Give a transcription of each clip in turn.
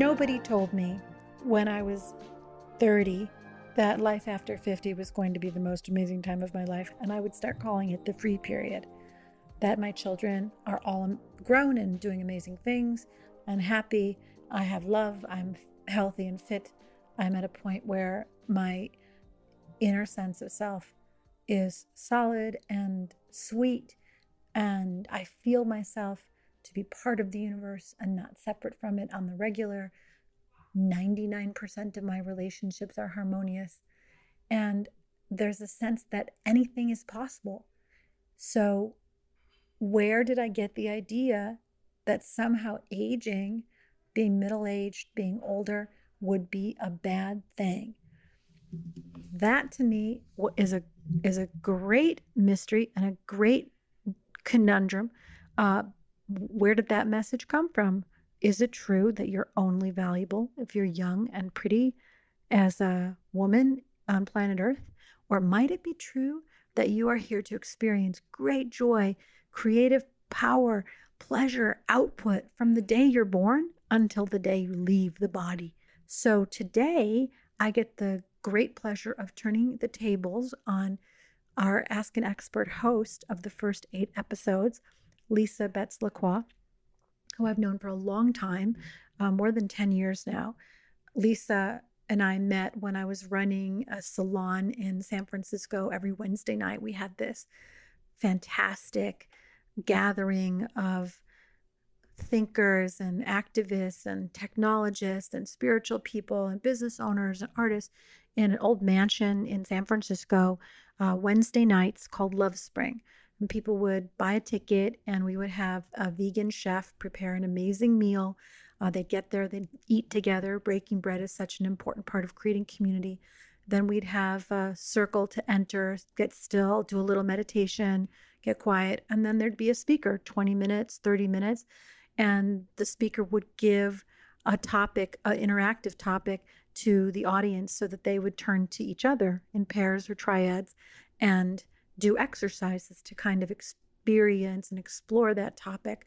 Nobody told me when I was 30 that life after 50 was going to be the most amazing time of my life, and I would start calling it the free period. That my children are all grown and doing amazing things and happy. I have love. I'm healthy and fit. I'm at a point where my inner sense of self is solid and sweet, and I feel myself to be part of the universe and not separate from it on the regular. 99% of my relationships are harmonious. And there's a sense that anything is possible. So, where did I get the idea that somehow aging, being middle aged, being older, would be a bad thing? That to me is a is a great mystery and a great conundrum uh, where did that message come from? Is it true that you're only valuable if you're young and pretty as a woman on planet Earth? Or might it be true that you are here to experience great joy, creative power, pleasure, output from the day you're born until the day you leave the body? So today, I get the great pleasure of turning the tables on our Ask an Expert host of the first eight episodes. Lisa Betts LaCroix, who I've known for a long time, uh, more than 10 years now. Lisa and I met when I was running a salon in San Francisco. Every Wednesday night, we had this fantastic gathering of thinkers and activists and technologists and spiritual people and business owners and artists in an old mansion in San Francisco uh, Wednesday nights called Love Spring. And people would buy a ticket, and we would have a vegan chef prepare an amazing meal. Uh, they'd get there, they'd eat together. Breaking bread is such an important part of creating community. Then we'd have a circle to enter, get still, do a little meditation, get quiet, and then there'd be a speaker 20 minutes, 30 minutes, and the speaker would give a topic, an interactive topic to the audience so that they would turn to each other in pairs or triads and do exercises to kind of experience and explore that topic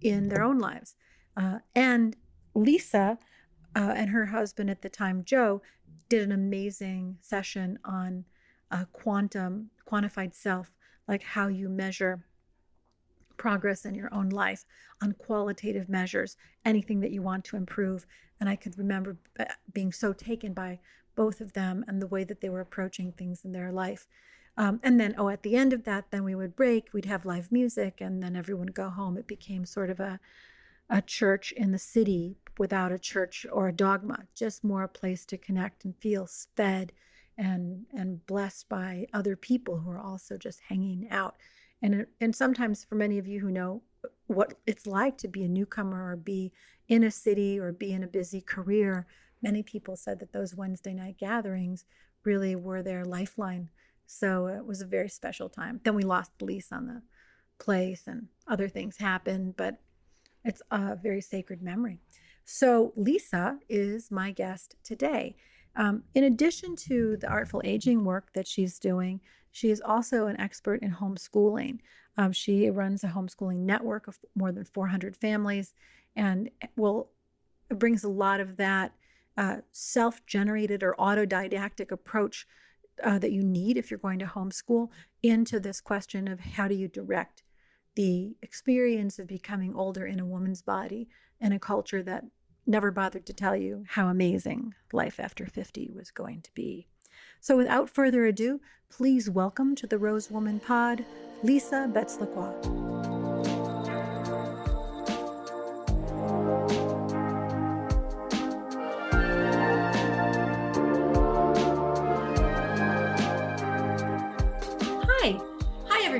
in their own lives. Uh, and Lisa uh, and her husband at the time, Joe, did an amazing session on uh, quantum, quantified self, like how you measure progress in your own life on qualitative measures, anything that you want to improve. And I could remember being so taken by both of them and the way that they were approaching things in their life. Um, and then, oh, at the end of that, then we would break, we'd have live music, and then everyone would go home. It became sort of a, a church in the city without a church or a dogma, just more a place to connect and feel fed and and blessed by other people who are also just hanging out. And and sometimes for many of you who know what it's like to be a newcomer or be in a city or be in a busy career, many people said that those Wednesday night gatherings really were their lifeline so it was a very special time. Then we lost the lease on the place and other things happened, but it's a very sacred memory. So Lisa is my guest today. Um, in addition to the artful aging work that she's doing, she is also an expert in homeschooling. Um, she runs a homeschooling network of more than 400 families and will brings a lot of that uh, self-generated or autodidactic approach uh, that you need if you're going to homeschool into this question of how do you direct the experience of becoming older in a woman's body in a culture that never bothered to tell you how amazing life after 50 was going to be. So, without further ado, please welcome to the Rose Woman Pod, Lisa Betts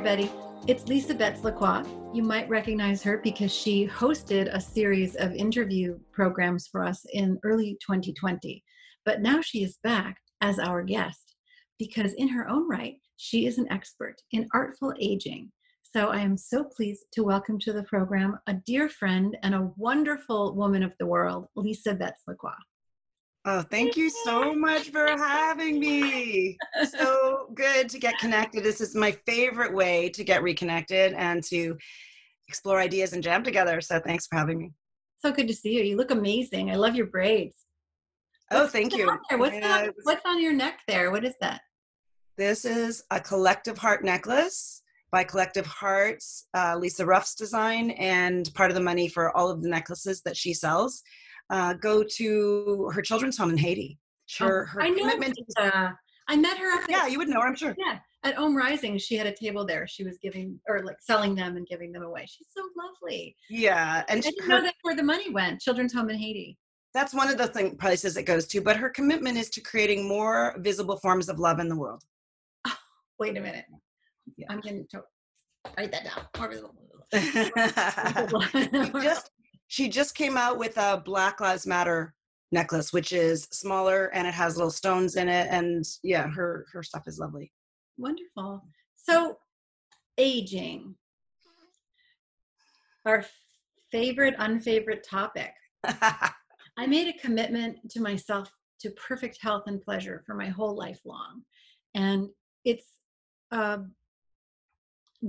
everybody. It's Lisa Betts LaCroix. You might recognize her because she hosted a series of interview programs for us in early 2020. But now she is back as our guest because, in her own right, she is an expert in artful aging. So I am so pleased to welcome to the program a dear friend and a wonderful woman of the world, Lisa Betts LaCroix. Oh, thank you so much for having me. So good to get connected. This is my favorite way to get reconnected and to explore ideas and jam together. So thanks for having me. So good to see you. You look amazing. I love your braids. Oh, thank you. What's, on, what's on your neck there? What is that? This is a collective heart necklace by Collective Hearts, uh, Lisa Ruff's design, and part of the money for all of the necklaces that she sells uh, go to her children's home in Haiti. Sure, oh, her I commitment. Know, uh, I met her. yeah, you would know her, I'm sure. Yeah, at Om Rising, she had a table there. She was giving or like selling them and giving them away. She's so lovely. Yeah, and I didn't her, know that's where the money went. Children's Home in Haiti. That's one of the thing, places it goes to. But her commitment is to creating more visible forms of love in the world. Oh, wait a minute. Yeah. I'm going to write that down. More visible. just she just came out with a Black Lives Matter necklace, which is smaller and it has little stones in it. And yeah, her her stuff is lovely. Wonderful. So, aging, our favorite, unfavorite topic. I made a commitment to myself to perfect health and pleasure for my whole life long. And it's uh,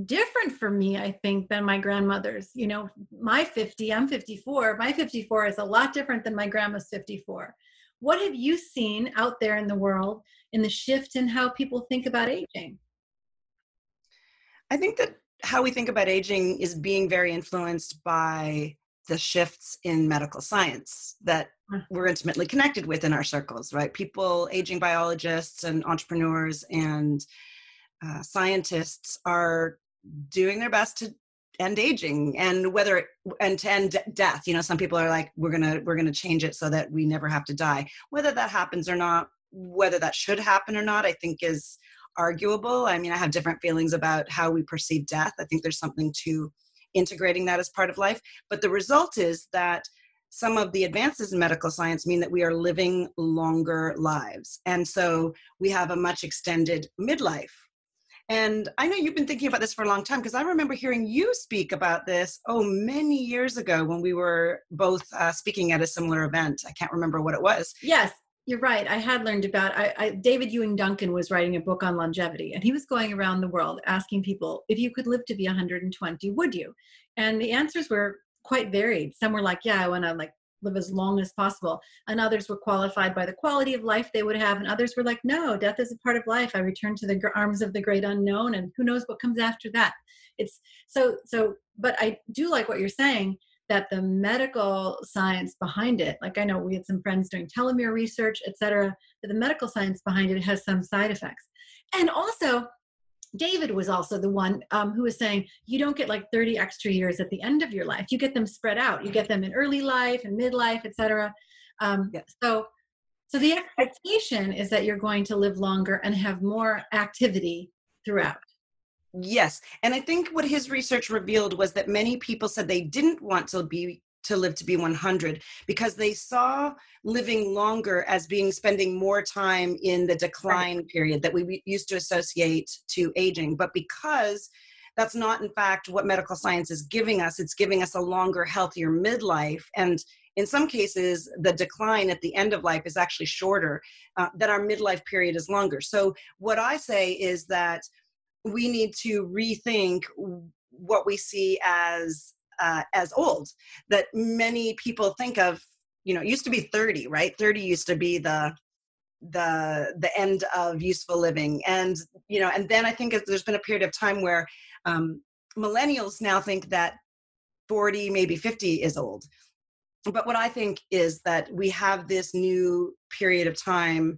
different for me, I think, than my grandmother's. You know, my 50, I'm 54. My 54 is a lot different than my grandma's 54. What have you seen out there in the world in the shift in how people think about aging? I think that how we think about aging is being very influenced by the shifts in medical science that mm. we're intimately connected with in our circles, right? People, aging biologists and entrepreneurs and uh, scientists are doing their best to end aging and whether it, and to end death. You know some people are like we're gonna we're gonna change it so that we never have to die. Whether that happens or not whether that should happen or not i think is arguable. I mean i have different feelings about how we perceive death. I think there's something to integrating that as part of life. But the result is that some of the advances in medical science mean that we are living longer lives. And so we have a much extended midlife and I know you've been thinking about this for a long time because I remember hearing you speak about this, oh, many years ago when we were both uh, speaking at a similar event. I can't remember what it was. Yes, you're right. I had learned about I, I, David Ewing Duncan was writing a book on longevity, and he was going around the world asking people if you could live to be 120, would you? And the answers were quite varied. Some were like, yeah, I want to like live as long as possible. And others were qualified by the quality of life they would have and others were like no death is a part of life. I return to the arms of the great unknown and who knows what comes after that. It's so so but i do like what you're saying that the medical science behind it like i know we had some friends doing telomere research etc but the medical science behind it has some side effects. And also David was also the one um, who was saying you don't get like 30 extra years at the end of your life. You get them spread out. You get them in early life and midlife, etc. Um. So, so the expectation is that you're going to live longer and have more activity throughout. Yes, and I think what his research revealed was that many people said they didn't want to be to live to be 100 because they saw living longer as being spending more time in the decline right. period that we used to associate to aging but because that's not in fact what medical science is giving us it's giving us a longer healthier midlife and in some cases the decline at the end of life is actually shorter uh, that our midlife period is longer so what i say is that we need to rethink what we see as uh, as old that many people think of you know it used to be 30 right? 30 used to be the the the end of useful living. And you know and then i think there's been a period of time where um, millennials now think that 40 maybe 50 is old. But what i think is that we have this new period of time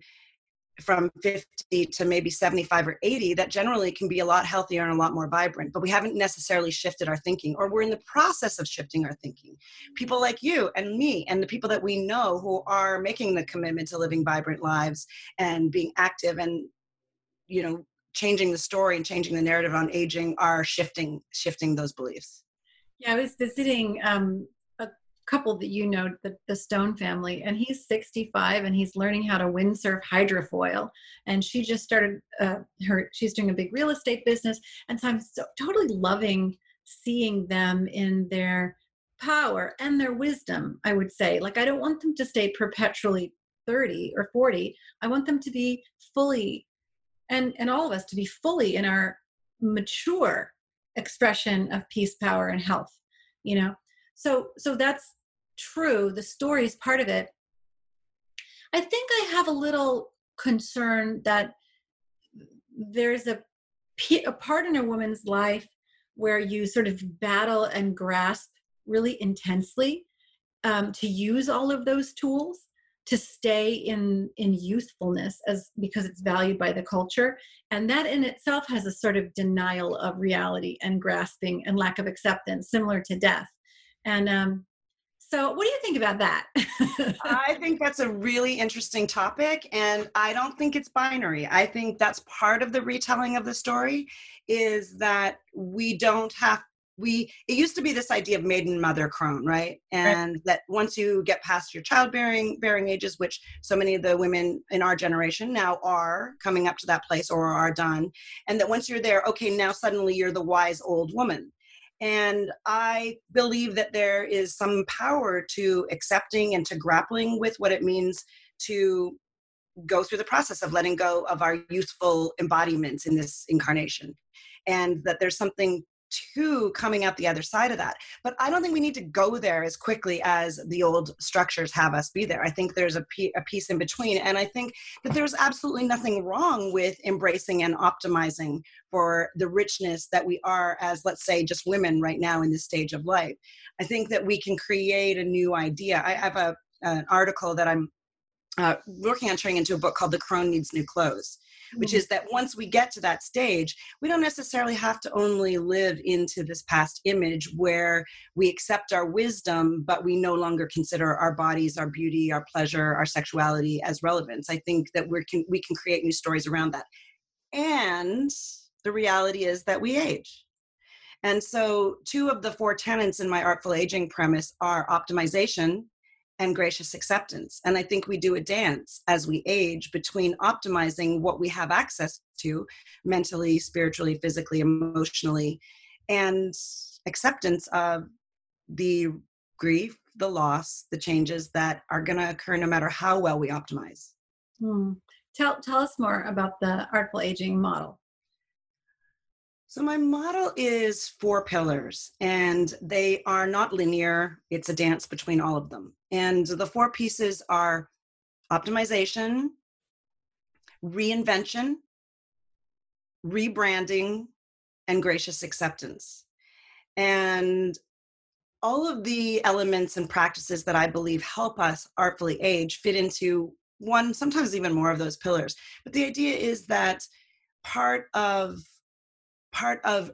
from 50 to maybe 75 or 80 that generally can be a lot healthier and a lot more vibrant but we haven't necessarily shifted our thinking or we're in the process of shifting our thinking. People like you and me and the people that we know who are making the commitment to living vibrant lives and being active and you know changing the story and changing the narrative on aging are shifting shifting those beliefs. Yeah i was visiting um, couple that you know, the, the Stone family, and he's 65 and he's learning how to windsurf hydrofoil. And she just started uh, her, she's doing a big real estate business. And so I'm so totally loving seeing them in their power and their wisdom, I would say. Like, I don't want them to stay perpetually 30 or 40. I want them to be fully, and, and all of us to be fully in our mature expression of peace, power, and health, you know? So, so that's true. The story is part of it. I think I have a little concern that there's a, a part in a woman's life where you sort of battle and grasp really intensely um, to use all of those tools to stay in in youthfulness as because it's valued by the culture and that in itself has a sort of denial of reality and grasping and lack of acceptance similar to death and um, so, what do you think about that? I think that's a really interesting topic, and I don't think it's binary. I think that's part of the retelling of the story is that we don't have we it used to be this idea of maiden mother crone right and right. that once you get past your childbearing bearing ages which so many of the women in our generation now are coming up to that place or are done and that once you're there okay now suddenly you're the wise old woman and I believe that there is some power to accepting and to grappling with what it means to go through the process of letting go of our youthful embodiments in this incarnation. And that there's something to coming out the other side of that. But I don't think we need to go there as quickly as the old structures have us be there. I think there's a, a piece in between. And I think that there's absolutely nothing wrong with embracing and optimizing for the richness that we are as, let's say, just women right now in this stage of life. I think that we can create a new idea. I have a, an article that I'm uh, working on turning into a book called The Crone Needs New Clothes which mm-hmm. is that once we get to that stage, we don't necessarily have to only live into this past image where we accept our wisdom, but we no longer consider our bodies, our beauty, our pleasure, our sexuality as relevance. I think that we can we can create new stories around that. And the reality is that we age. And so, two of the four tenets in my artful aging premise are optimization, and gracious acceptance. And I think we do a dance as we age between optimizing what we have access to mentally, spiritually, physically, emotionally, and acceptance of the grief, the loss, the changes that are going to occur no matter how well we optimize. Hmm. Tell, tell us more about the artful aging model. So, my model is four pillars, and they are not linear. It's a dance between all of them. And the four pieces are optimization, reinvention, rebranding, and gracious acceptance. And all of the elements and practices that I believe help us artfully age fit into one, sometimes even more of those pillars. But the idea is that part of part of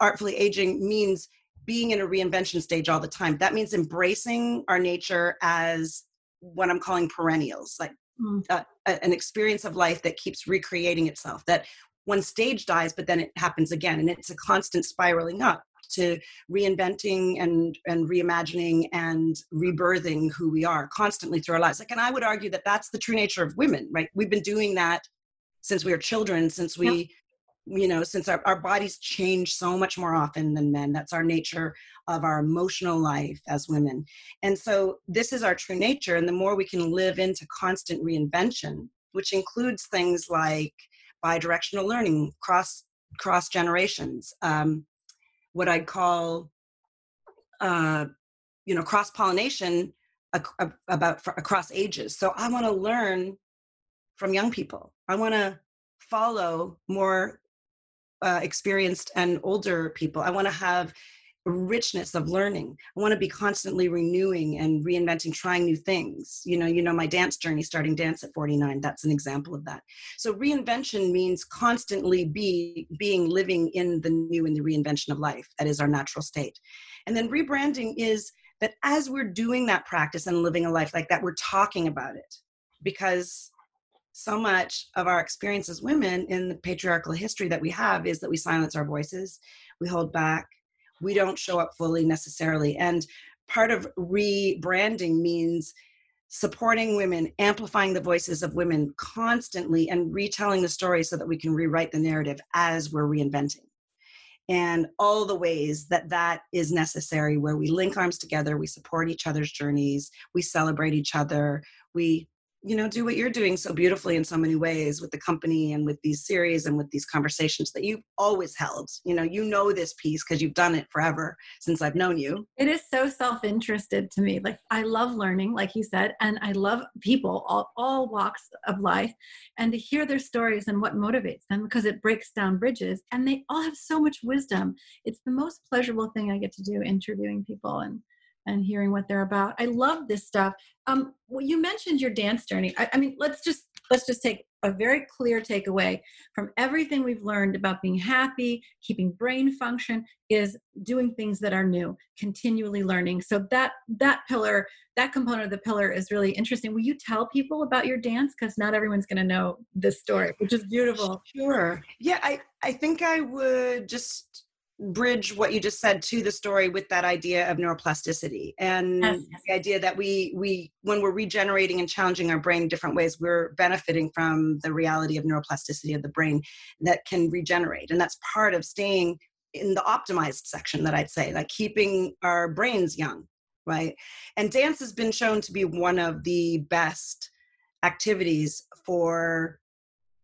artfully aging means being in a reinvention stage all the time. That means embracing our nature as what I'm calling perennials, like mm. uh, an experience of life that keeps recreating itself. That one stage dies, but then it happens again, and it's a constant spiraling up to reinventing and and reimagining and rebirthing who we are constantly through our lives. Like, and I would argue that that's the true nature of women, right? We've been doing that since we were children, since we you know since our, our bodies change so much more often than men that's our nature of our emotional life as women. And so this is our true nature and the more we can live into constant reinvention which includes things like bi-directional learning cross cross generations um, what i'd call uh, you know cross pollination about across ages. So i want to learn from young people. I want to follow more uh, experienced and older people. I want to have richness of learning. I want to be constantly renewing and reinventing, trying new things. You know, you know my dance journey, starting dance at 49. That's an example of that. So reinvention means constantly be being living in the new in the reinvention of life. That is our natural state. And then rebranding is that as we're doing that practice and living a life like that, we're talking about it because so much of our experience as women in the patriarchal history that we have is that we silence our voices, we hold back, we don't show up fully necessarily. And part of rebranding means supporting women, amplifying the voices of women constantly, and retelling the story so that we can rewrite the narrative as we're reinventing. And all the ways that that is necessary, where we link arms together, we support each other's journeys, we celebrate each other, we you know do what you're doing so beautifully in so many ways with the company and with these series and with these conversations that you've always held. You know you know this piece because you've done it forever since i've known you. It is so self-interested to me like i love learning like you said and i love people all, all walks of life and to hear their stories and what motivates them because it breaks down bridges and they all have so much wisdom. It's the most pleasurable thing i get to do interviewing people and and hearing what they're about. I love this stuff. Um, well, you mentioned your dance journey. I, I mean, let's just let's just take a very clear takeaway from everything we've learned about being happy, keeping brain function is doing things that are new, continually learning. So that that pillar, that component of the pillar is really interesting. Will you tell people about your dance because not everyone's going to know this story, which is beautiful. Sure. Yeah, I I think I would just bridge what you just said to the story with that idea of neuroplasticity. And yes, yes. the idea that we we when we're regenerating and challenging our brain in different ways we're benefiting from the reality of neuroplasticity of the brain that can regenerate. And that's part of staying in the optimized section that i'd say like keeping our brains young right? And dance has been shown to be one of the best activities for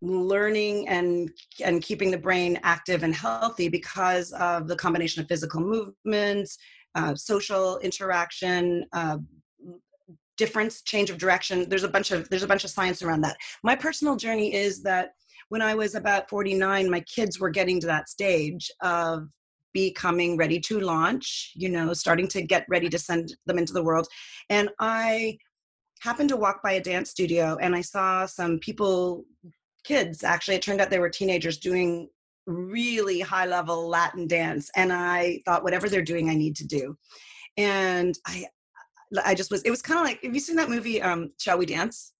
learning and and keeping the brain active and healthy because of the combination of physical movements uh, social interaction uh, difference change of direction. There's a bunch of there's a bunch of science around that. My personal journey is that when i was about 49 my kids were getting to that stage of becoming ready to launch you know starting to get ready to send them into the world. And i happened to walk by a dance studio and i saw some people kids actually it turned out they were teenagers doing really high level latin dance and i thought whatever they're doing i need to do. And i i just was it was kind of like have you seen that movie um shall we dance?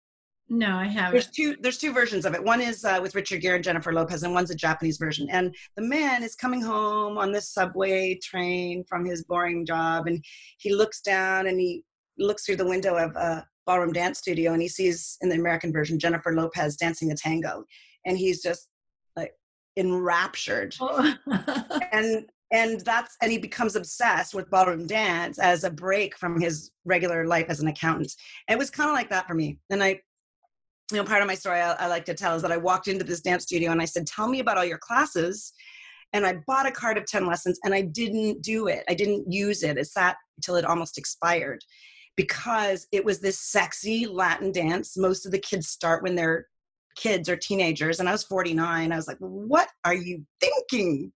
No i haven't. There's two there's two versions of it. One is uh, with richard gere and jennifer lopez and one's a japanese version and the man is coming home on this subway train from his boring job and he looks down and he looks through the window of a ballroom dance studio and he sees in the American version Jennifer Lopez dancing a tango and he's just like enraptured. Oh. and and that's and he becomes obsessed with ballroom dance as a break from his regular life as an accountant. And it was kind of like that for me. And I you know part of my story I, I like to tell is that I walked into this dance studio and I said, "Tell me about all your classes." and I bought a card of 10 lessons and I didn't do it. I didn't use it. It sat until it almost expired because it was this sexy Latin dance. Most of the kids start when they're kids or teenagers. And I was 49. I was like, what are you thinking?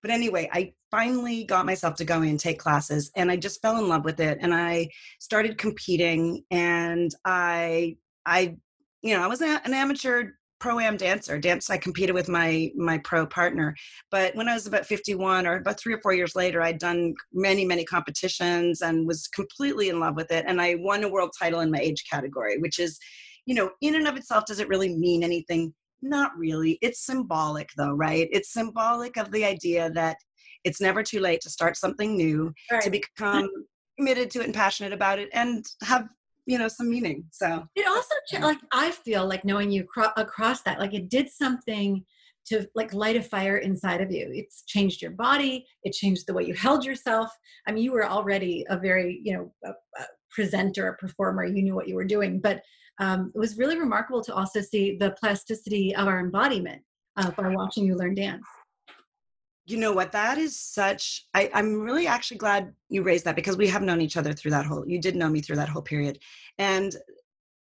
But anyway, I finally got myself to go and take classes and I just fell in love with it. And I started competing and I, I, you know, I was an amateur pro am dancer dance i competed with my my pro partner. But when i was about 51 or about three or four years later i'd done many many competitions and was completely in love with it. And i won a world title in my age category which is you know in and of itself does it really mean anything? Not really. It's symbolic though right? It's symbolic of the idea that it's never too late to start something new right. to become committed to it and passionate about it and have you know some meaning so. It also like i feel like knowing you cro- across that like it did something to like light a fire inside of you. It's changed your body it changed the way you held yourself. I mean you were already a very you know a, a presenter a performer you knew what you were doing but um, it was really remarkable to also see the plasticity of our embodiment uh, by watching you learn dance you know what? That is such I, i'm really actually glad you raised that because we have known each other through that whole you did know me through that whole period. And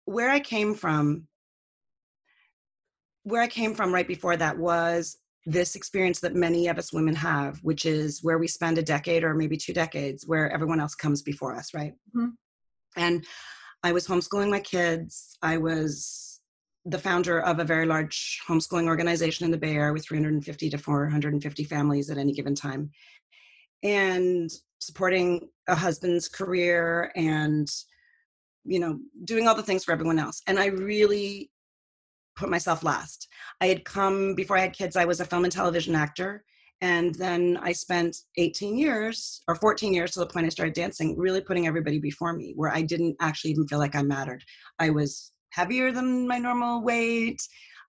where i came from where i came from right before that was this experience that many of us women have which is where we spend a decade or maybe two decades where everyone else comes before us right? Mm-hmm. and i was homeschooling my kids. I was the founder of a very large homeschooling organization in the Bay Area with 350 to 450 families at any given time, and supporting a husband's career and you know doing all the things for everyone else. And I really put myself last. I had come before I had kids. I was a film and television actor. And then I spent 18 years or 14 years to the point I started dancing, really putting everybody before me, where I didn't actually even feel like I mattered. I was heavier than my normal weight.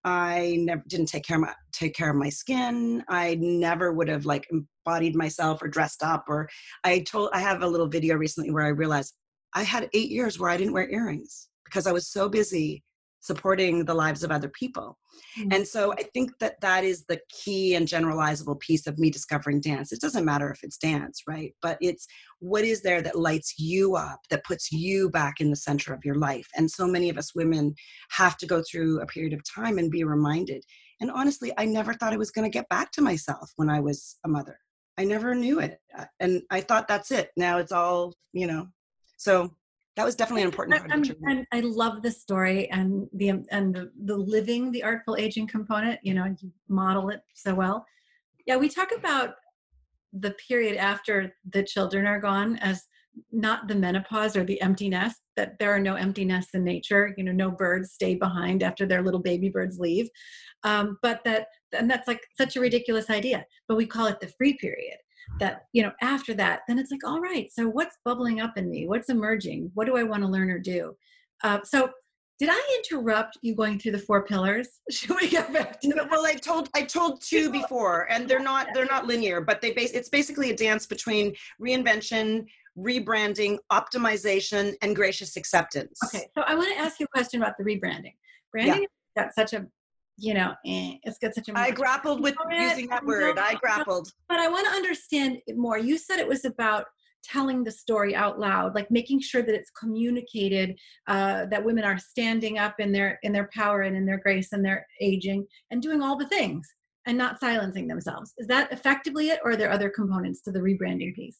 I never didn't take care of my take care of my skin. I never would have like embodied myself or dressed up or I told I have a little video recently where I realized I had eight years where I didn't wear earrings. because I was so busy supporting the lives of other people. Mm-hmm. And so I think that that is the key and generalizable piece of me discovering dance. It doesn't matter if it's dance, right? But it's what is there that lights you up, that puts you back in the center of your life. And so many of us women have to go through a period of time and be reminded. And honestly, I never thought I was going to get back to myself when I was a mother. I never knew it. Uh, and I thought that's it. Now it's all, you know. So that was definitely an important part. of and I love the story and the and the, the living the artful aging component. You know, you model it so well. Yeah, we talk about the period after the children are gone as not the menopause or the empty nest that there are no empty nests in nature you know no birds stay behind after their little baby birds leave um, but that and that's like such a ridiculous idea but we call it the free period that you know after that then it's like all right so what's bubbling up in me what's emerging what do i want to learn or do uh, so did I interrupt you going through the four pillars? Should we get back to that? Well, I told I told two before, and they're not they're not linear, but they base it's basically a dance between reinvention, rebranding, optimization, and gracious acceptance. Okay, so I want to ask you a question about the rebranding. Branding yeah. got such a you know, eh, it's got such a. I grappled with using that word. I grappled. But I want to understand it more. You said it was about telling the story out loud like making sure that it's communicated uh, that women are standing up in their in their power and in their grace and their aging and doing all the things and not silencing themselves is that effectively it or are there other components to the rebranding piece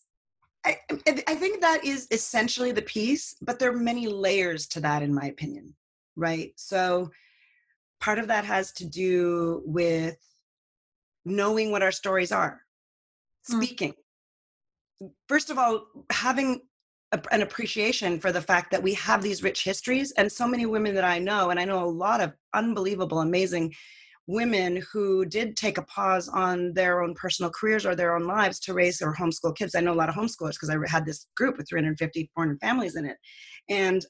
I, I think that is essentially the piece but there are many layers to that in my opinion right so part of that has to do with knowing what our stories are hmm. speaking mm. first of all having a, an appreciation for the fact that we have these rich histories and so many women that i know and i know a lot of unbelievable amazing women who did take a pause on their own personal careers or their own lives to raise or homeschool kids i know a lot of homeschoolers because i had this group with 350 400 families in it and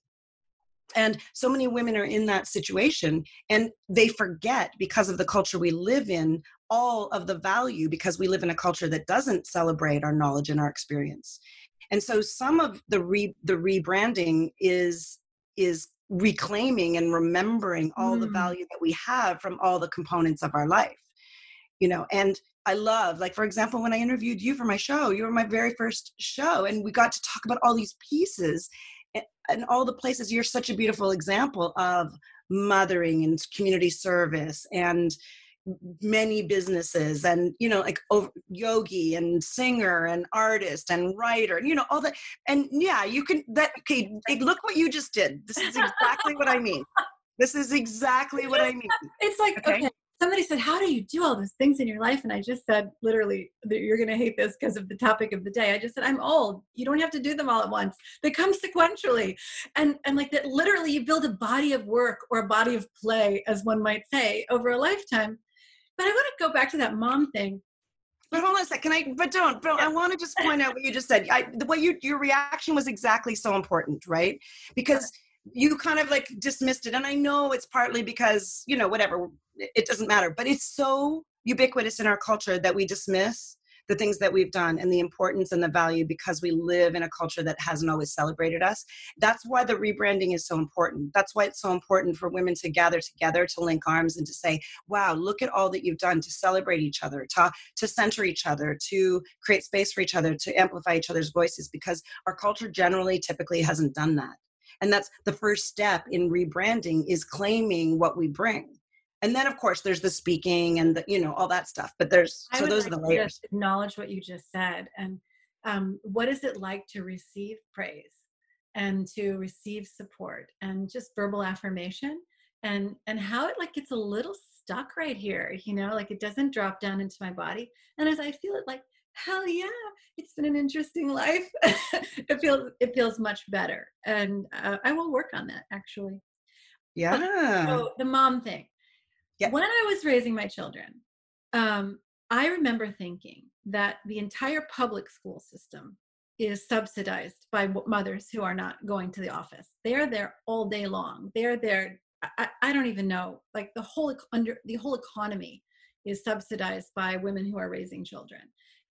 and so many women are in that situation and they forget because of the culture we live in all of the value because we live in a culture that doesn't celebrate our knowledge and our experience. And so some of the re, the rebranding is is reclaiming and remembering all mm. the value that we have from all the components of our life. You know, and I love, like, for example, when I interviewed you for my show, you were my very first show, and we got to talk about all these pieces and all the places you're such a beautiful example of mothering and community service and many businesses and you know like over, yogi and singer and artist and writer and you know all that and yeah you can that okay look what you just did. This is exactly what i mean. This is exactly what i mean. It's like okay, okay somebody said, How do you do all those things in your life? And I just said, literally, you're going to hate this because of the topic of the day. I just said, I'm old. You don't have to do them all at once. They come sequentially. And, and like that, literally, you build a body of work or a body of play, as one might say, over a lifetime. But I want to go back to that mom thing. But hold on a second. I but don't. But I want to just point out what you just said. I, the way you your reaction was exactly so important, right? Because you kind of like dismissed it and i know it's partly because you know whatever it doesn't matter but it's so ubiquitous in our culture that we dismiss the things that we've done and the importance and the value because we live in a culture that hasn't always celebrated us. That's why the rebranding is so important. That's why it's so important for women to gather together, to link arms, and to say, wow, look at all that you've done to celebrate each other, to, to center each other, to create space for each other, to amplify each other's voices, because our culture generally typically hasn't done that and that's the first step in rebranding is claiming what we bring and then of course there's the speaking and the you know all that stuff but there's so those like are the layers. acknowledge what you just said and um, what is it like to receive praise and to receive support and just verbal affirmation and and how it like gets a little stuck right here you know like it doesn't drop down into my body. And as i feel it like hell yeah it's been an interesting life. It feels it feels much better. And uh, i will work on that actually. Yeah. So the mom thing when i was raising my children um, i remember thinking that the entire public school system is subsidized by mothers who are not going to the office. They are there all day long. They're there I, I don't even know like the whole under the whole economy is subsidized by women who are raising children.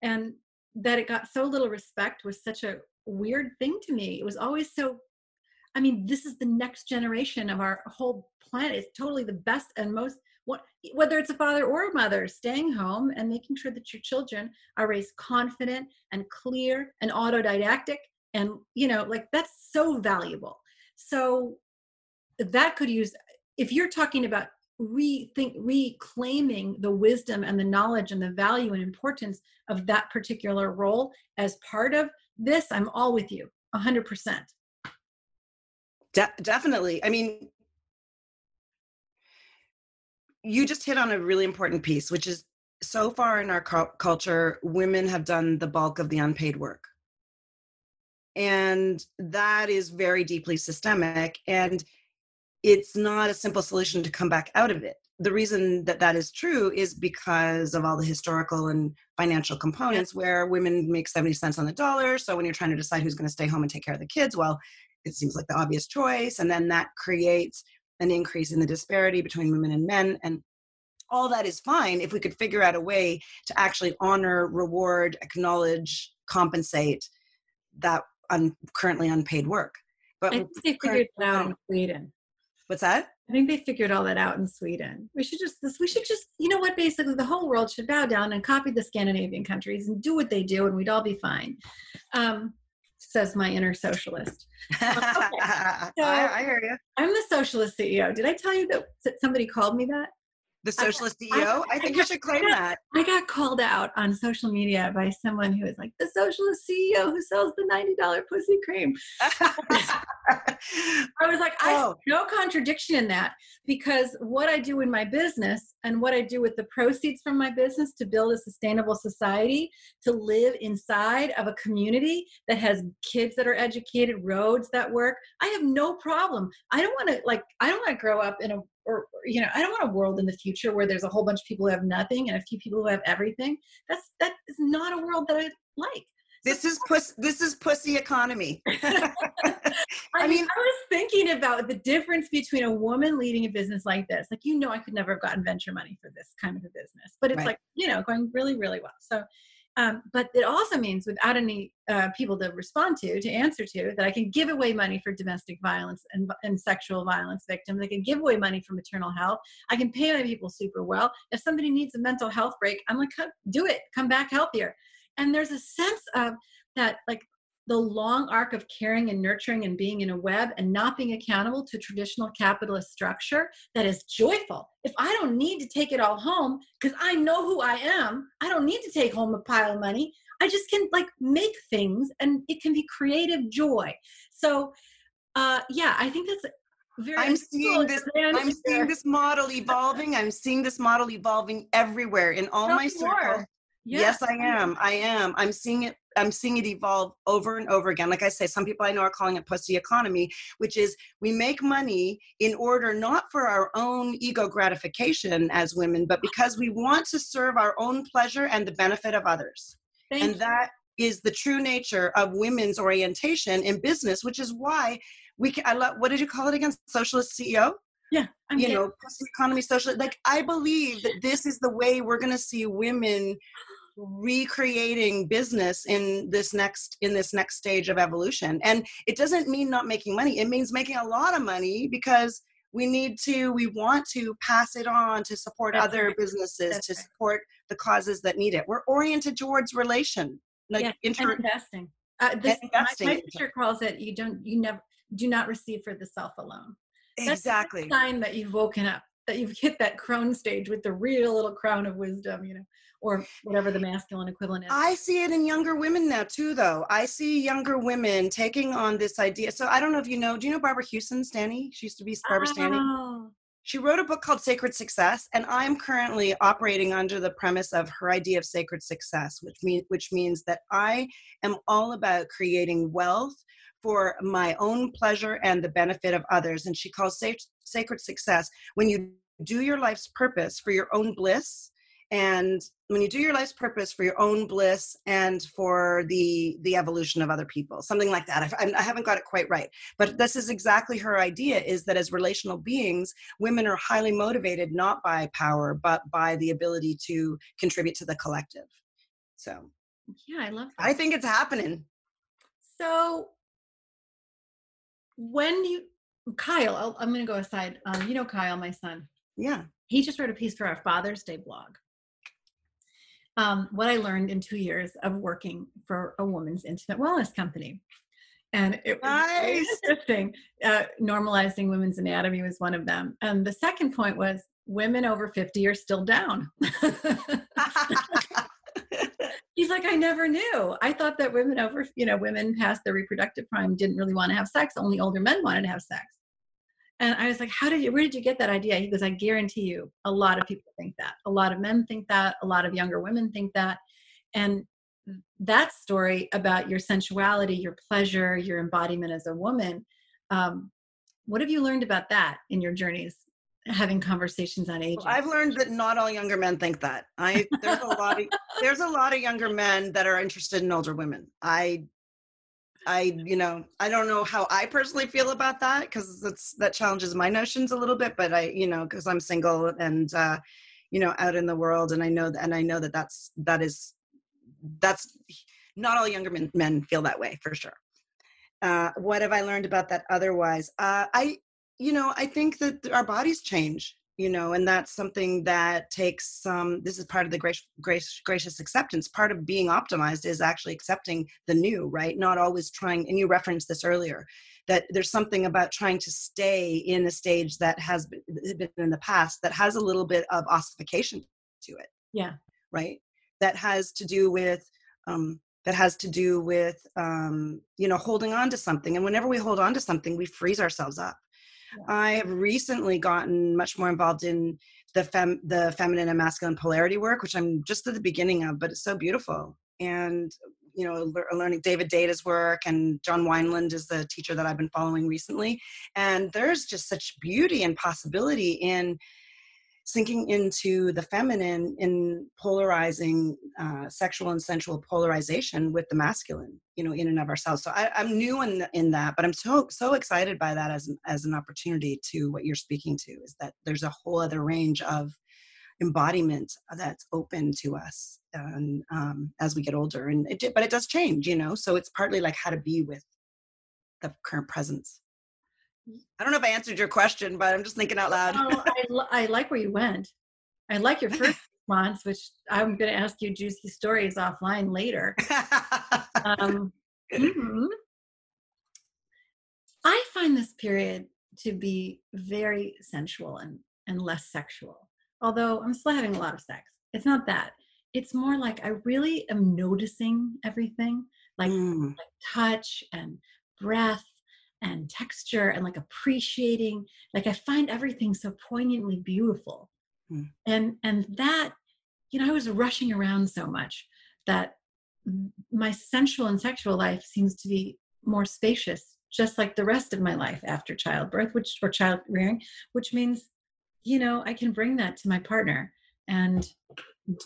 And that it got so little respect was such a weird thing to me. It was always so I mean, this is the next generation of our whole planet. It's totally the best and most what whether it's a father or a mother staying home and making sure that your children are raised confident and clear and autodidactic and you know like that's so valuable. So that could use if you're talking about rethink reclaiming the wisdom and the knowledge and the value and importance of that particular role as part of this i'm all with you 100% De- definitely. I mean you just hit on a really important piece which is so far in our cu- culture women have done the bulk of the unpaid work. And that is very deeply systemic and it's not a simple solution to come back out of it. The reason that that is true is because of all the historical and financial components where women make 70 cents on the dollar so when you're trying to decide who's going to stay home and take care of the kids well it seems like the obvious choice and then that creates an increase in the disparity between women and men and all that is fine if we could figure out a way to actually honor reward acknowledge compensate that un, currently unpaid work. But I think they figured it out in Sweden. What's that? I think they figured all that out in Sweden. We should just this we should just you know what basically the whole world should bow down and copy the Scandinavian countries and do what they do and we'd all be fine. Um, says my inner socialist. Um, okay. so I, I, hear you. I'm the socialist CEO. Did I tell you that, that somebody called me that? The socialist I, CEO. I, I think I got, you should claim got, that. I got called out on social media by someone who was like, the socialist CEO who sells the $90 pussy cream. I was like, I oh. no contradiction in that because what I do in my business and what I do with the proceeds from my business to build a sustainable society, to live inside of a community that has kids that are educated, roads that work, I have no problem. I don't want to like I don't want to grow up in a or you know i don't want a world in the future where there's a whole bunch of people who have nothing and a few people who have everything. That's that is not a world that i like. This is puss this is pussy economy. I, I mean i was thinking about the difference between a woman leading a business like this. Like you know i could never have gotten venture money for this kind of a business but it's right. like you know going really really well. So um, but it also means without any uh, people to respond to, to answer to, that I can give away money for domestic violence and, and sexual violence victims. I can give away money for maternal health. I can pay my people super well. If somebody needs a mental health break, I'm like, do it, come back healthier. And there's a sense of that, like the long arc of caring and nurturing and being in a web and not being accountable to traditional capitalist structure that is joyful. If I don't need to take it all home because I know who I am, I don't need to take home a pile of money. I just can like make things and it can be creative joy. So uh yeah, I think that's very I'm seeing this I'm seeing this model evolving. I'm seeing this model evolving everywhere in all my circles. Yes. yes, I am. I am. I'm seeing it I'm seeing it evolve over and over again. Like I say, some people I know are calling it pussy economy, which is we make money in order not for our own ego gratification as women, but because we want to serve our own pleasure and the benefit of others. Thank and you. that is the true nature of women's orientation in business, which is why we can, I love, what did you call it again? Socialist CEO? Yeah. I'm you know, pussy economy, social, like I believe that this is the way we're going to see women recreating business in this next in this next stage of evolution. And it doesn't mean not making money. It means making a lot of money because we need to we want to pass it on to support That's other right. businesses That's to right. support the causes that need it. We're oriented towards relation like yeah, inter- investing. Uh, this, investing. My, my teacher calls it you don't you never do not receive for the self alone. Exactly. sign that you've woken up that you've hit that crone stage with the real little crown of wisdom you know or whatever the masculine equivalent is. I see it in younger women now too, though. I see younger women taking on this idea. So I don't know if you know. Do you know Barbara Huson Stanny? She used to be Barbara oh. Stanny. She wrote a book called Sacred Success, and I'm currently operating under the premise of her idea of sacred success, which mean which means that I am all about creating wealth for my own pleasure and the benefit of others. And she calls sacred success when you do your life's purpose for your own bliss and when you do your life's purpose for your own bliss and for the the evolution of other people something like that. I, I haven't got it quite right but this is exactly her idea is that as relational beings women are highly motivated not by power but by the ability to contribute to the collective. So yeah i love that. i think it's happening. So when you Kyle, I'll, I'm going to go aside. Um, you know Kyle, my son. Yeah. He just wrote a piece for our Father's Day blog. Um, what I learned in two years of working for a woman's intimate wellness company. And it was Nice. interesting. Uh, normalizing women's anatomy was one of them. And the second point was women over 50 are still down. He's like, I never knew. I thought that women over, you know, women past their reproductive prime didn't really want to have sex. Only older men wanted to have sex. And I was like, how did you, where did you get that idea? He goes, I guarantee you, a lot of people think that. A lot of men think that. A lot of younger women think that. And that story about your sensuality, your pleasure, your embodiment as a woman, um, what have you learned about that in your journeys having conversations on aging? Well, I've learned that not all younger men think that. I there's a lot of there's a lot of younger men that are interested in older women. I I you know I don't know how I personally feel about that because it's that challenges my notions a little bit. But I you know because I'm single and uh, you know out in the world and I know that and I know that that's that is that's not all younger men, men feel that way for sure. Uh, what have I learned about that otherwise? Uh, I you know I think that our bodies change you know and that's something that takes some this is part of the grace, grace, gracious acceptance. Part of being optimized is actually accepting the new right? Not always trying and you referenced this earlier that there's something about trying to stay in a stage that has been, been in the past that has a little bit of ossification to it yeah. right? That has to do with um, that has to do with um, you know holding on to something and whenever we hold on to something we freeze ourselves up I have recently gotten much more involved in the fem the feminine and masculine polarity work, which I'm just at the beginning of, but it's so beautiful. And you know, learning David Deida's work and John Wineland is the teacher that I've been following recently. And there's just such beauty and possibility in sinking into the feminine in polarizing uh, sexual and sensual polarization with the masculine you know in and of ourselves. So I, am new in, in that but i'm so so excited by that as an, as an opportunity to what you're speaking to is that there's a whole other range of embodiment that's open to us and um, as we get older and it but it does change you know? So it's partly like how to be with the current presence I don't know if I answered your question, but I'm just thinking out loud. oh, I, I like where you went. I like your first response, which I'm going to ask you juicy stories offline later. um, mm-hmm. I find this period to be very sensual and, and less sexual, although I'm still having a lot of sex. It's not that. It's more like I really am noticing everything, like, mm. like touch and breath and texture and like appreciating like i find everything so poignantly beautiful mm. and and that you know i was rushing around so much that my sensual and sexual life seems to be more spacious just like the rest of my life after childbirth which or child rearing which means you know i can bring that to my partner and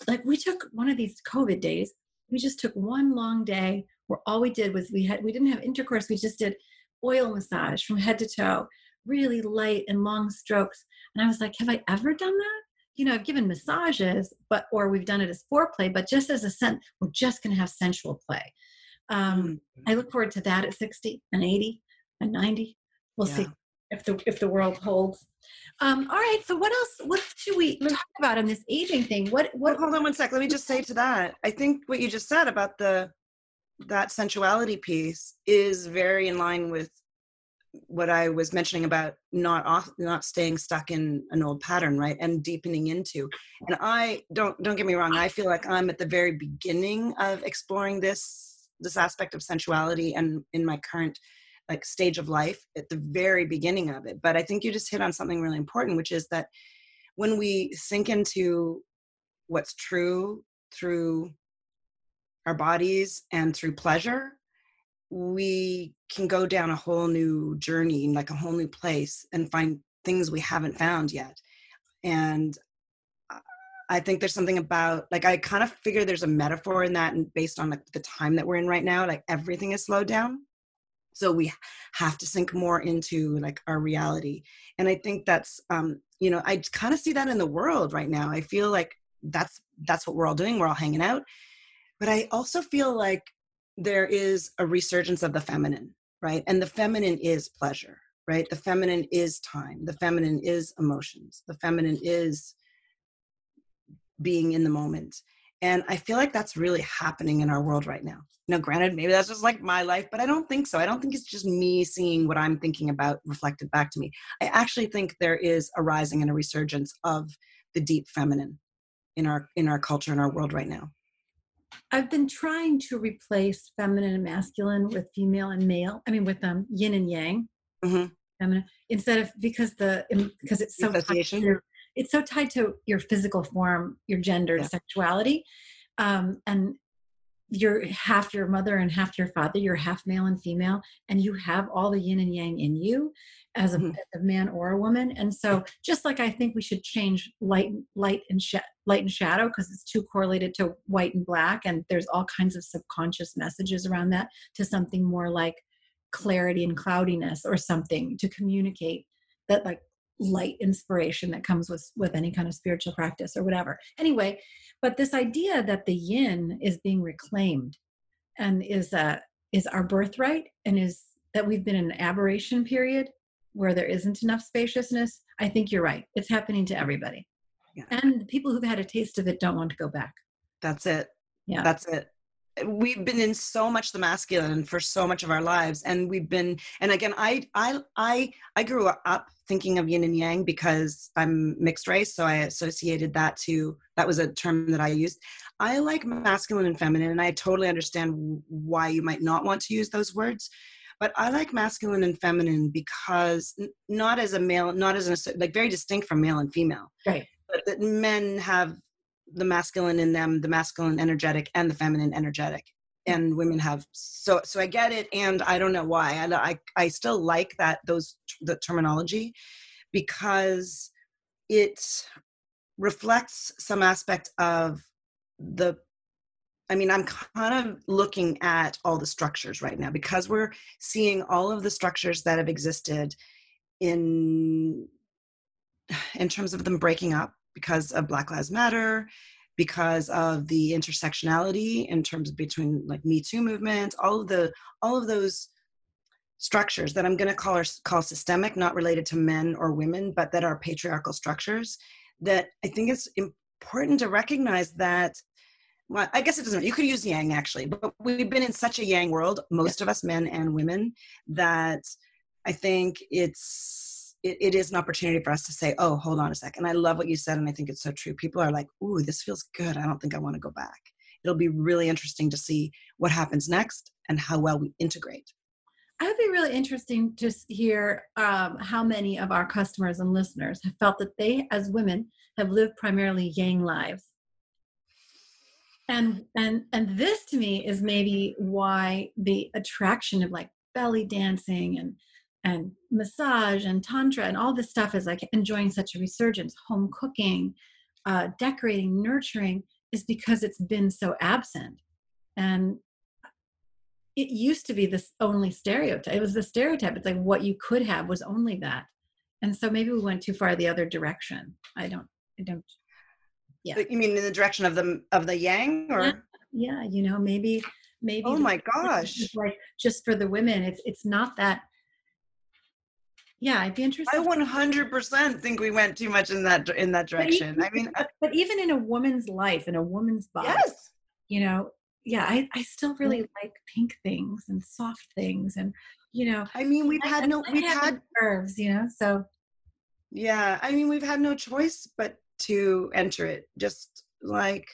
like we took one of these covid days we just took one long day where all we did was we had we didn't have intercourse we just did oil massage from head to toe, really light and long strokes. And I was like, have I ever done that? You know, I've given massages, but or we've done it as foreplay, but just as a scent, we're just going to have sensual play. Um, mm-hmm. I look forward to that at 60 and 80 and 90. We'll yeah. see if the if the world holds. Um, all right. So what else? What should we talk about in this aging thing? What? What? Well, hold on one sec. Let me just say to that. I think what you just said about the that sensuality piece is very in line with what I was mentioning about not off, not staying stuck in an old pattern, right, and deepening into. And I don't don't get me wrong. I feel like I'm at the very beginning of exploring this this aspect of sensuality, and in my current like stage of life, at the very beginning of it. But I think you just hit on something really important, which is that when we sink into what's true through our bodies and through pleasure we can go down a whole new journey like a whole new place and find things we haven't found yet. And i think there's something about like i kind of figure there's a metaphor in that and based on like the time that we're in right now like everything is slowed down. So we have to sink more into like our reality. And i think that's um you know i kind of see that in the world right now. I feel like that's that's what we're all doing. We're all hanging out but I also feel like there is a resurgence of the feminine. right? And the feminine is pleasure, right? The feminine is time. The feminine is emotions. The feminine is being in the moment. And I feel like that's really happening in our world right now. Now, granted, maybe that's just like my life, but I don't think so. I don't think it's just me seeing what I'm thinking about reflected back to me. I actually think there is a rising and a resurgence of the deep feminine in our in our culture in our world right now. I've been trying to replace feminine and masculine with female and male. I mean, with um, yin and yang. Mm-hmm. Feminine instead of because the because it's so association it's so tied to your physical form, your gender, yeah. sexuality. Um, and you're half your mother and half your father, you're half male and female, and you have all the yin and yang in you as a, mm-hmm. as a man or a woman. And so just like I think we should change light, light and sh- light and shadow because it's too correlated to white and black, and there's all kinds of subconscious messages around that to something more like clarity and cloudiness or something to communicate that like light inspiration that comes with with any kind of spiritual practice or whatever. Anyway but this idea that the yin is being reclaimed and is uh is our birthright and is that we've been in an aberration period where there isn't enough spaciousness i think you're right. It's happening to everybody yeah. and people who've had a taste of it don't want to go back. That's it. Yeah. That's it. We've been in so much the masculine for so much of our lives and we've been and again i i i i grew up thinking of yin and yang because i'm mixed race so i associated that to that was a term that i used. I like masculine and feminine and i totally understand why you might not want to use those words but i like masculine and feminine because not as a male not as an like very distinct from male and female. Right but that men have the masculine in them the masculine energetic and the feminine energetic and women have so so i get it and i don't know why. I i, I still like that those the terminology because it reflects some aspect of the I mean, I'm kind of looking at all the structures right now because we're seeing all of the structures that have existed in in terms of them breaking up because of Black Lives Matter, because of the intersectionality in terms of between like Me Too movement, all of the all of those structures that I'm going to call are, call systemic, not related to men or women, but that are patriarchal structures. That I think it's important to recognize that. Well, I guess it doesn't. You could use yang actually, but we've been in such a yang world, most of us, men and women, that I think it's it, it is an opportunity for us to say, oh, hold on a second. I love what you said, and I think it's so true. People are like, ooh, this feels good. I don't think I want to go back. It'll be really interesting to see what happens next and how well we integrate. It would be really interesting to hear um, how many of our customers and listeners have felt that they, as women, have lived primarily yang lives. And and and this to me is maybe why the attraction of like belly dancing and and massage and tantra and all this stuff is like enjoying such a resurgence. Home cooking uh, decorating nurturing is because it's been so absent. And it used to be this only stereotype it was the stereotype it's like what you could have was only that. And so maybe we went too far the other direction. I don't i don't yeah. You mean in the direction of the of the yang or? Yeah, yeah you know maybe maybe oh my gosh. like just for the women it's it's not that yeah i'd be interested i 100% think we went too much in that in that direction even, i mean but, but, even in a woman's life in a woman's body yes you know yeah i, I still really mm. like pink things and soft things and you know i mean we've I, had no we've had curves you know so yeah i mean we've had no choice but to enter it just like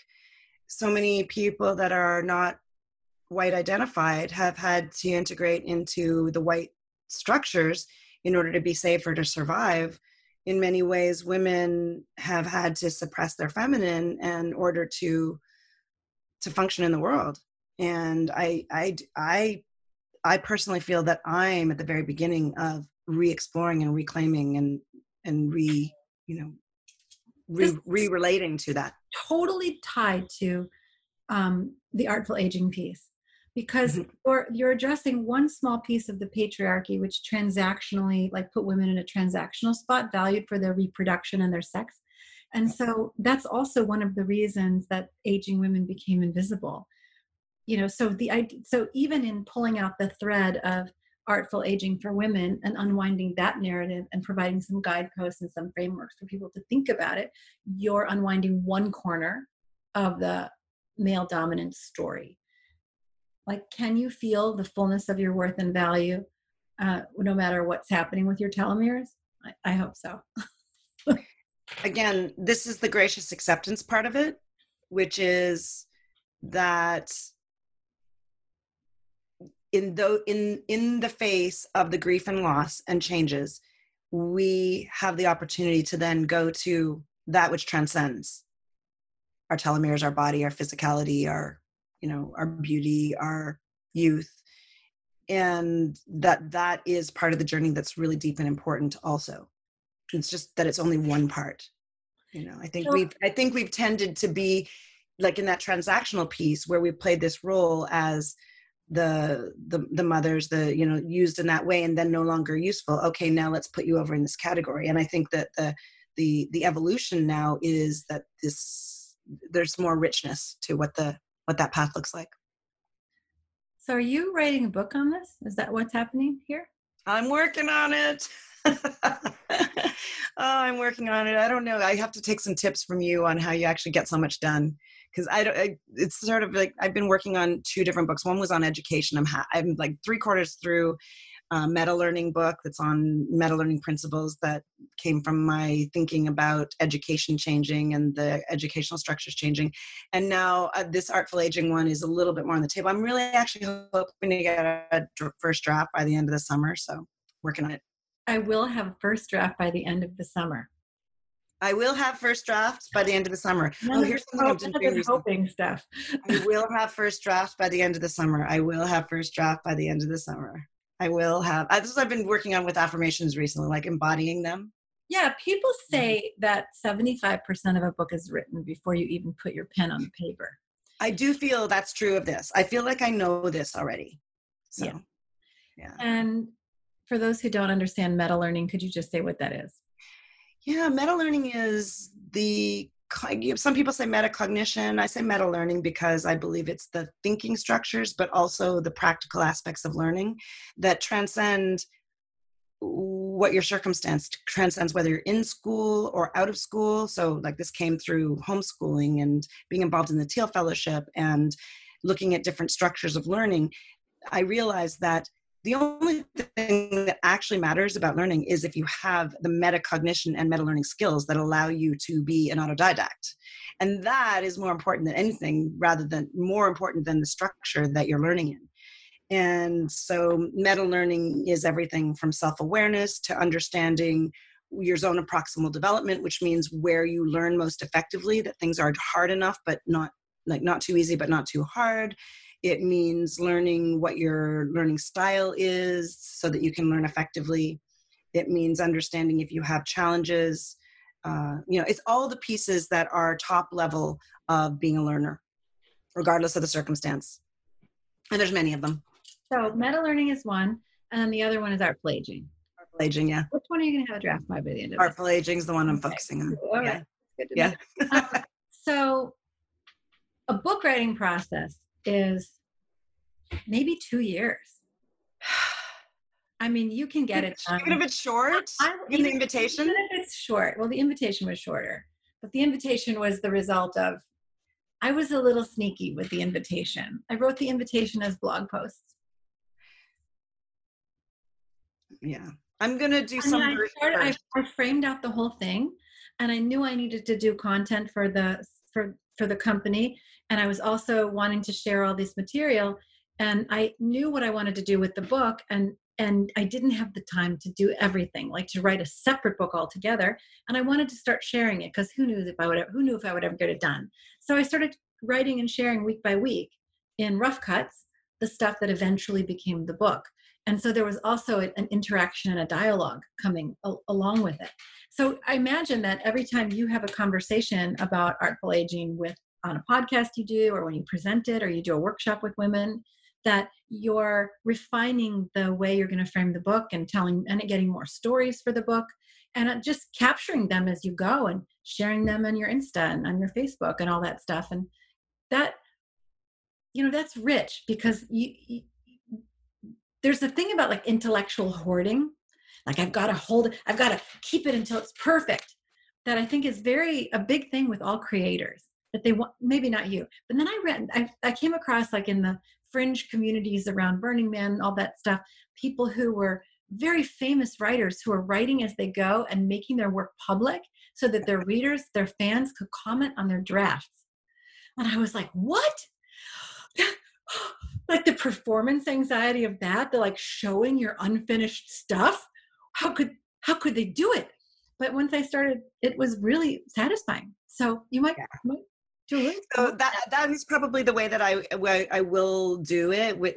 so many people that are not white identified have had to integrate into the white structures in order to be safe or to survive in many ways women have had to suppress their feminine in order to to function in the world. And i i i i personally feel that i'm at the very beginning of re-exploring and reclaiming and and re you know re, re-relating to that. totally tied to um, the artful aging piece because mm-hmm. you're, you're addressing one small piece of the patriarchy which transactionally like put women in a transactional spot valued for their reproduction and their sex and so that's also one of the reasons that aging women became invisible you know so the so even in pulling out the thread of artful aging for women and unwinding that narrative and providing some guideposts and some frameworks for people to think about it, you're unwinding one corner of the male dominant story. Like, can you feel the fullness of your worth and value uh, no matter what's happening with your telomeres? I, I hope so. Again, this is the gracious acceptance part of it, which is that in in in the face of the grief and loss and changes we have the opportunity to then go to that which transcends our telomeres our body our physicality our you know our beauty our youth and that that is part of the journey that's really deep and important also. It's just that it's only one part you know i think we've i think we've tended to be like in that transactional piece where we played this role as the the the mothers the you know used in that way and then no longer useful. Okay now let's put you over in this category. And i think that the the the evolution now is that this there's more richness to what the what that path looks like so are you writing a book on this is that what's happening here i'm working on it oh, i'm working on it i don't know i have to take some tips from you on how you actually get so much done because I don't. I, it's sort of like I've been working on two different books. One was on education. I'm ha- I'm like three quarters through a meta learning book that's on meta learning principles that came from my thinking about education changing and the educational structures changing. And now uh, this artful aging one is a little bit more on the table. I'm really actually hoping to get a first draft by the end of the summer. So working on it. I will have first draft by the end of the summer. I will have first drafts by the end of the summer. oh, here's something I've been doing hoping stuff. I will have first draft by the end of the summer. I will have first draft by the end of the summer. I will have. This is I've been working on with affirmations recently, like embodying them. Yeah, people mm-hmm. say that 75% of a book is written before you even put your pen on the paper. I do feel that's true of this. I feel like I know this already. So, yeah. yeah. And for those who don't understand meta learning, could you just say what that is? Yeah, meta learning is the some people say metacognition. I say meta learning because I believe it's the thinking structures, but also the practical aspects of learning that transcend what your circumstance transcends whether you're in school or out of school so like this came through homeschooling and being involved in the Thiel fellowship and looking at different structures of learning i realized that the only thing that actually matters about learning is if you have the metacognition and meta learning skills that allow you to be an autodidact. And that is more important than anything, rather than more important than the structure that you're learning in. And so, meta learning is everything from self awareness to understanding your zone of proximal development, which means where you learn most effectively, that things are hard enough, but not like not too easy, but not too hard it means learning what your learning style is so that you can learn effectively. It means understanding if you have challenges. Uh, you know, it's all the pieces that are top level of being a learner, regardless of the circumstance. And there's many of them. So meta learning is one, and then the other one is artful aging. Artful aging, yeah. Which one are you going to have a draft by by the end of Artful aging is the one I'm okay. focusing on. All right. Yeah. yeah. um, so a book writing process is maybe two years. I mean, you can get it done. Even if it's short, I, in the invitation. Even if it's short. Well, the invitation was shorter, but the invitation was the result of. I was a little sneaky with the invitation. I wrote the invitation as blog posts. Yeah, I'm gonna do some. I, started, I, I framed out the whole thing, and I knew I needed to do content for the for for the company, and I was also wanting to share all this material and i knew what i wanted to do with the book and and i didn't have the time to do everything like to write a separate book altogether and i wanted to start sharing it because who knew if i would who knew if i would ever get it done? So i started writing and sharing week by week in rough cuts the stuff that eventually became the book and so there was also an interaction and a dialogue coming along with it. So i imagine that every time you have a conversation about artful aging with on a podcast you do or when you present it or you do a workshop with women that you're refining the way you're going to frame the book and telling and getting more stories for the book and uh, just capturing them as you go and sharing them on your insta and on your facebook and all that stuff. And that you know that's rich because you, you there's a thing about like intellectual hoarding. Like i've got to hold it i've got to keep it until it's perfect that i think is very a big thing with all creators that they want maybe not you but then i read i, I came across like in the fringe communities around burning man all that stuff people who were very famous writers who are writing as they go and making their work public so that their readers their fans could comment on their drafts. And i was like what like the performance anxiety of that the like showing your unfinished stuff how could how could they do it? But once i started it was really satisfying. So you might, yeah. might do it so that that is probably the way that i i will do it with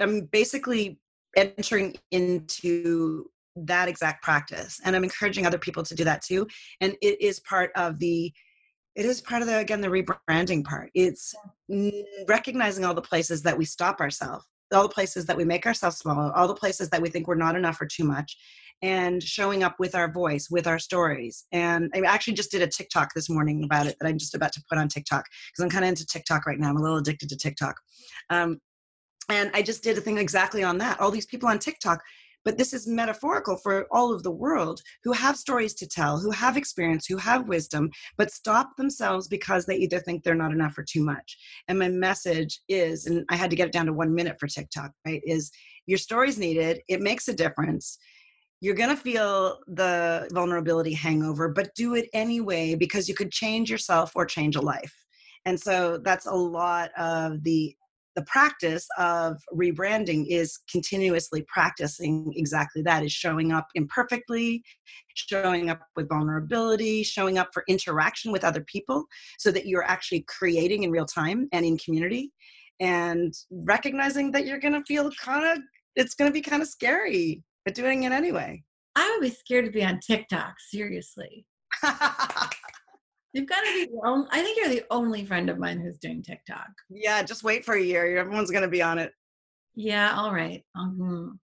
i'm basically entering into that exact practice and i'm encouraging other people to do that too and it is part of the it is part of the again the rebranding part. It's recognizing all the places that we stop ourselves all the places that we make ourselves small all the places that we think we're not enough or too much and showing up with our voice with our stories. And i actually just did a tiktok this morning about it that i'm just about to put on tiktok because i'm kind of into tiktok right now. I'm a little addicted to tiktok. Um, and i just did a thing exactly on that. All these people on tiktok but this is metaphorical for all of the world who have stories to tell, who have experience, who have wisdom, but stop themselves because they either think they're not enough or too much. And my message is, and I had to get it down to one minute for TikTok, right? Is your story's needed, it makes a difference. You're going to feel the vulnerability hangover, but do it anyway because you could change yourself or change a life. And so that's a lot of the the practice of rebranding is continuously practicing exactly that is showing up imperfectly showing up with vulnerability showing up for interaction with other people so that you're actually creating in real time and in community and recognizing that you're going to feel kind of it's going to be kind of scary but doing it anyway. I would be scared to be on tiktok seriously You've got to be the only, I think you're the only friend of mine who's doing TikTok. Yeah, just wait for a year. Everyone's going to be on it. Yeah, all right. Um,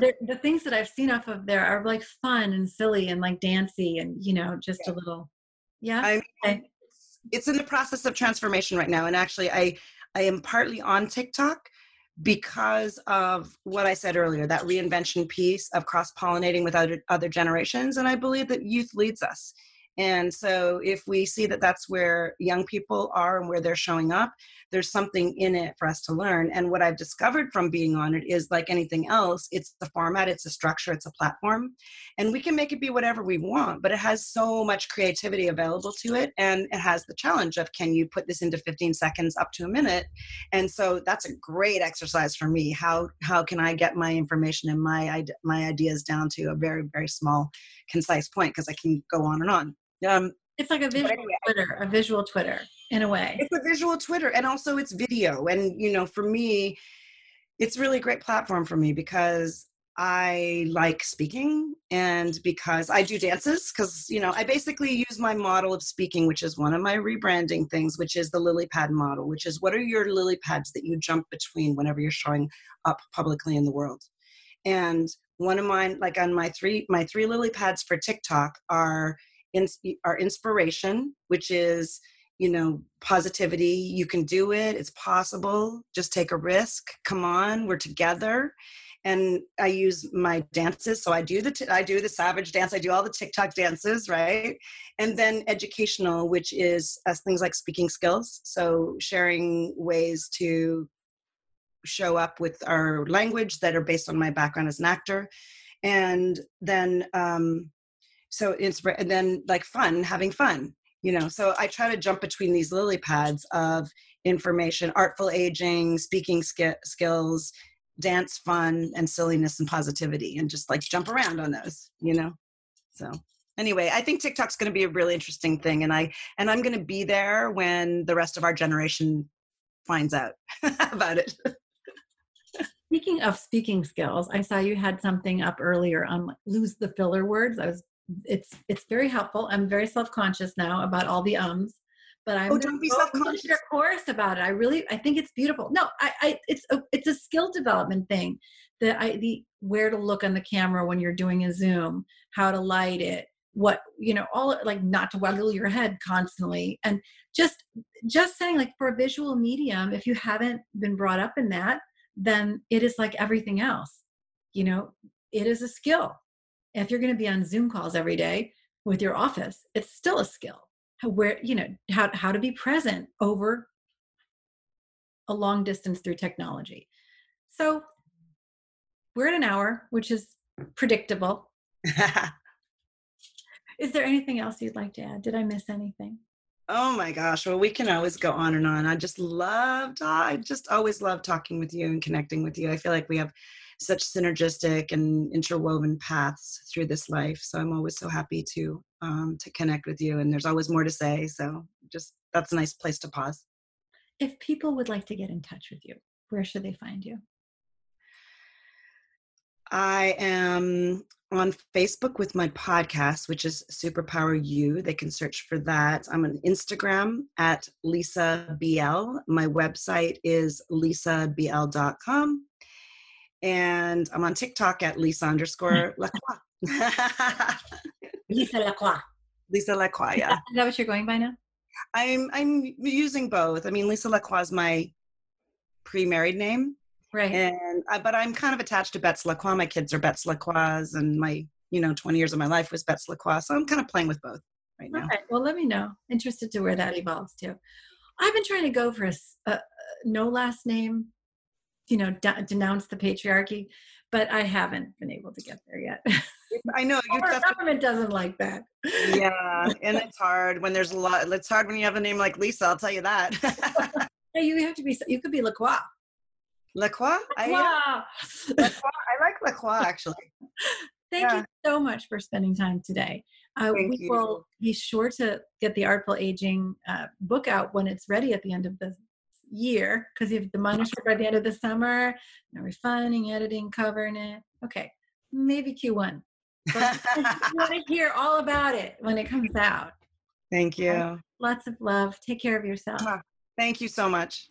the, the, things that I've seen off of there are like fun and silly and like dancy and, you know, just yeah. a little. Yeah. I okay. It's in the process of transformation right now. And actually, I, I am partly on TikTok because of what I said earlier, that reinvention piece of cross pollinating with other, other generations. And I believe that youth leads us. And so, if we see that that's where young people are and where they're showing up, there's something in it for us to learn. And what I've discovered from being on it is like anything else, it's the format, it's a structure, it's a platform. And we can make it be whatever we want, but it has so much creativity available to it. And it has the challenge of can you put this into 15 seconds up to a minute? And so, that's a great exercise for me. How, how can I get my information and my, my ideas down to a very, very small, concise point? Because I can go on and on. Um, it's like a visual anyway, Twitter, a visual Twitter in a way. It's a visual Twitter, and also it's video. And you know, for me, it's really a great platform for me because I like speaking and because I do dances because you know I basically use my model of speaking which is one of my rebranding things which is the lily pad model which is what are your lily pads that you jump between whenever you're showing up publicly in the world and one of mine like on my three my three lily pads for TikTok are in, our inspiration, which is, you know, positivity. You can do it. It's possible. Just take a risk. Come on, we're together. And I use my dances. So I do the t- I do the savage dance. I do all the TikTok dances, right? And then educational, which is as things like speaking skills. So sharing ways to show up with our language that are based on my background as an actor and then um, so it's and then like fun having fun you know? So i try to jump between these lily pads of information artful aging speaking sk- skills dance fun and silliness and positivity and just like jump around on those you know? So anyway i think tiktok's going to be a really interesting thing and i and i'm going to be there when the rest of our generation finds out about it. Speaking of speaking skills i saw you had something up earlier on lose the filler words. I was it's it's very helpful. I'm very self conscious now about all the ums, but I'm oh, don't be self conscious. Your course about it. I really I think it's beautiful. No, I, I it's a it's a skill development thing. The I the where to look on the camera when you're doing a zoom, how to light it, what you know all like not to waggle your head constantly and just just saying like for a visual medium if you haven't been brought up in that then it is like everything else. You know, it is a skill. If you're going to be on Zoom calls every day with your office, it's still a skill. Where, you know, how, how to be present over a long distance through technology. So we're at an hour, which is predictable. is there anything else you'd like to add? Did I miss anything? Oh my gosh. Well, we can always go on and on. I just love, I just always love talking with you and connecting with you. I feel like we have such synergistic and interwoven paths through this life. So I'm always so happy to um, to connect with you. And there's always more to say. So just that's a nice place to pause. If people would like to get in touch with you, where should they find you? I am on Facebook with my podcast, which is Super Power U. They can search for that. I'm on Instagram at Lisa BL. My website is lisabl.com. And I'm on TikTok at Lisa mm. underscore LaCroix. Lisa LaCroix. Lisa LaCroix, yeah. Is that what you're going by now? I'm I'm using both. I mean, Lisa LaCroix is my pre-married name. Right. And I, but I'm kind of attached to Betts LaCroix. My kids are Betts LaCroix, and my you know 20 years of my life was Betts LaCroix. So I'm kind of playing with both right now. Okay. Well, let me know. Interested to where that evolves to. I've been trying to go for a, a no last name, you know, de- denounce the patriarchy, but I haven't been able to get there yet. I know you Our government doesn't like that. Yeah, and it's hard when there's a lot. It's hard when you have a name like Lisa. I'll tell you that. you have to be. You could be LaCroix. LaCroix? I, LaCroix. I like LaCroix actually. Thank yeah. you so much for spending time today. Uh, we you. will be sure to get the Artful Aging uh, book out when it's ready at the end of the year because you have the manuscript by the end of the summer, you refining, editing, covering it. Okay, maybe Q1. But I want to hear all about it when it comes out. Thank you. Lots of love. Take care of yourself. Thank you so much.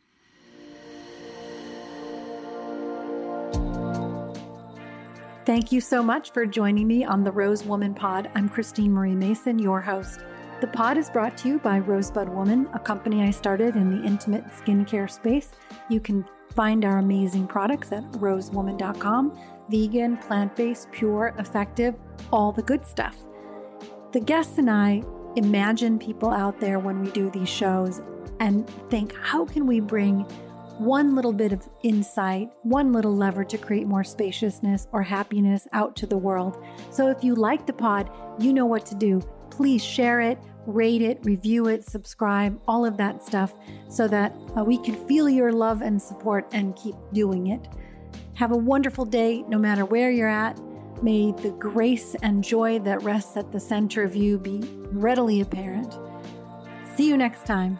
Thank you so much for joining me on the Rose Woman Pod. I'm Christine Marie Mason, your host. The pod is brought to you by Rosebud Woman, a company I started in the intimate skincare space. You can find our amazing products at rosewoman.com vegan, plant based, pure, effective, all the good stuff. The guests and I imagine people out there when we do these shows and think, how can we bring one little bit of insight, one little lever to create more spaciousness or happiness out to the world. So if you like the pod, you know what to do. Please share it, rate it, review it, subscribe, all of that stuff so that uh, we can feel your love and support and keep doing it. Have a wonderful day no matter where you're at. May the grace and joy that rests at the center of you be readily apparent. See you next time.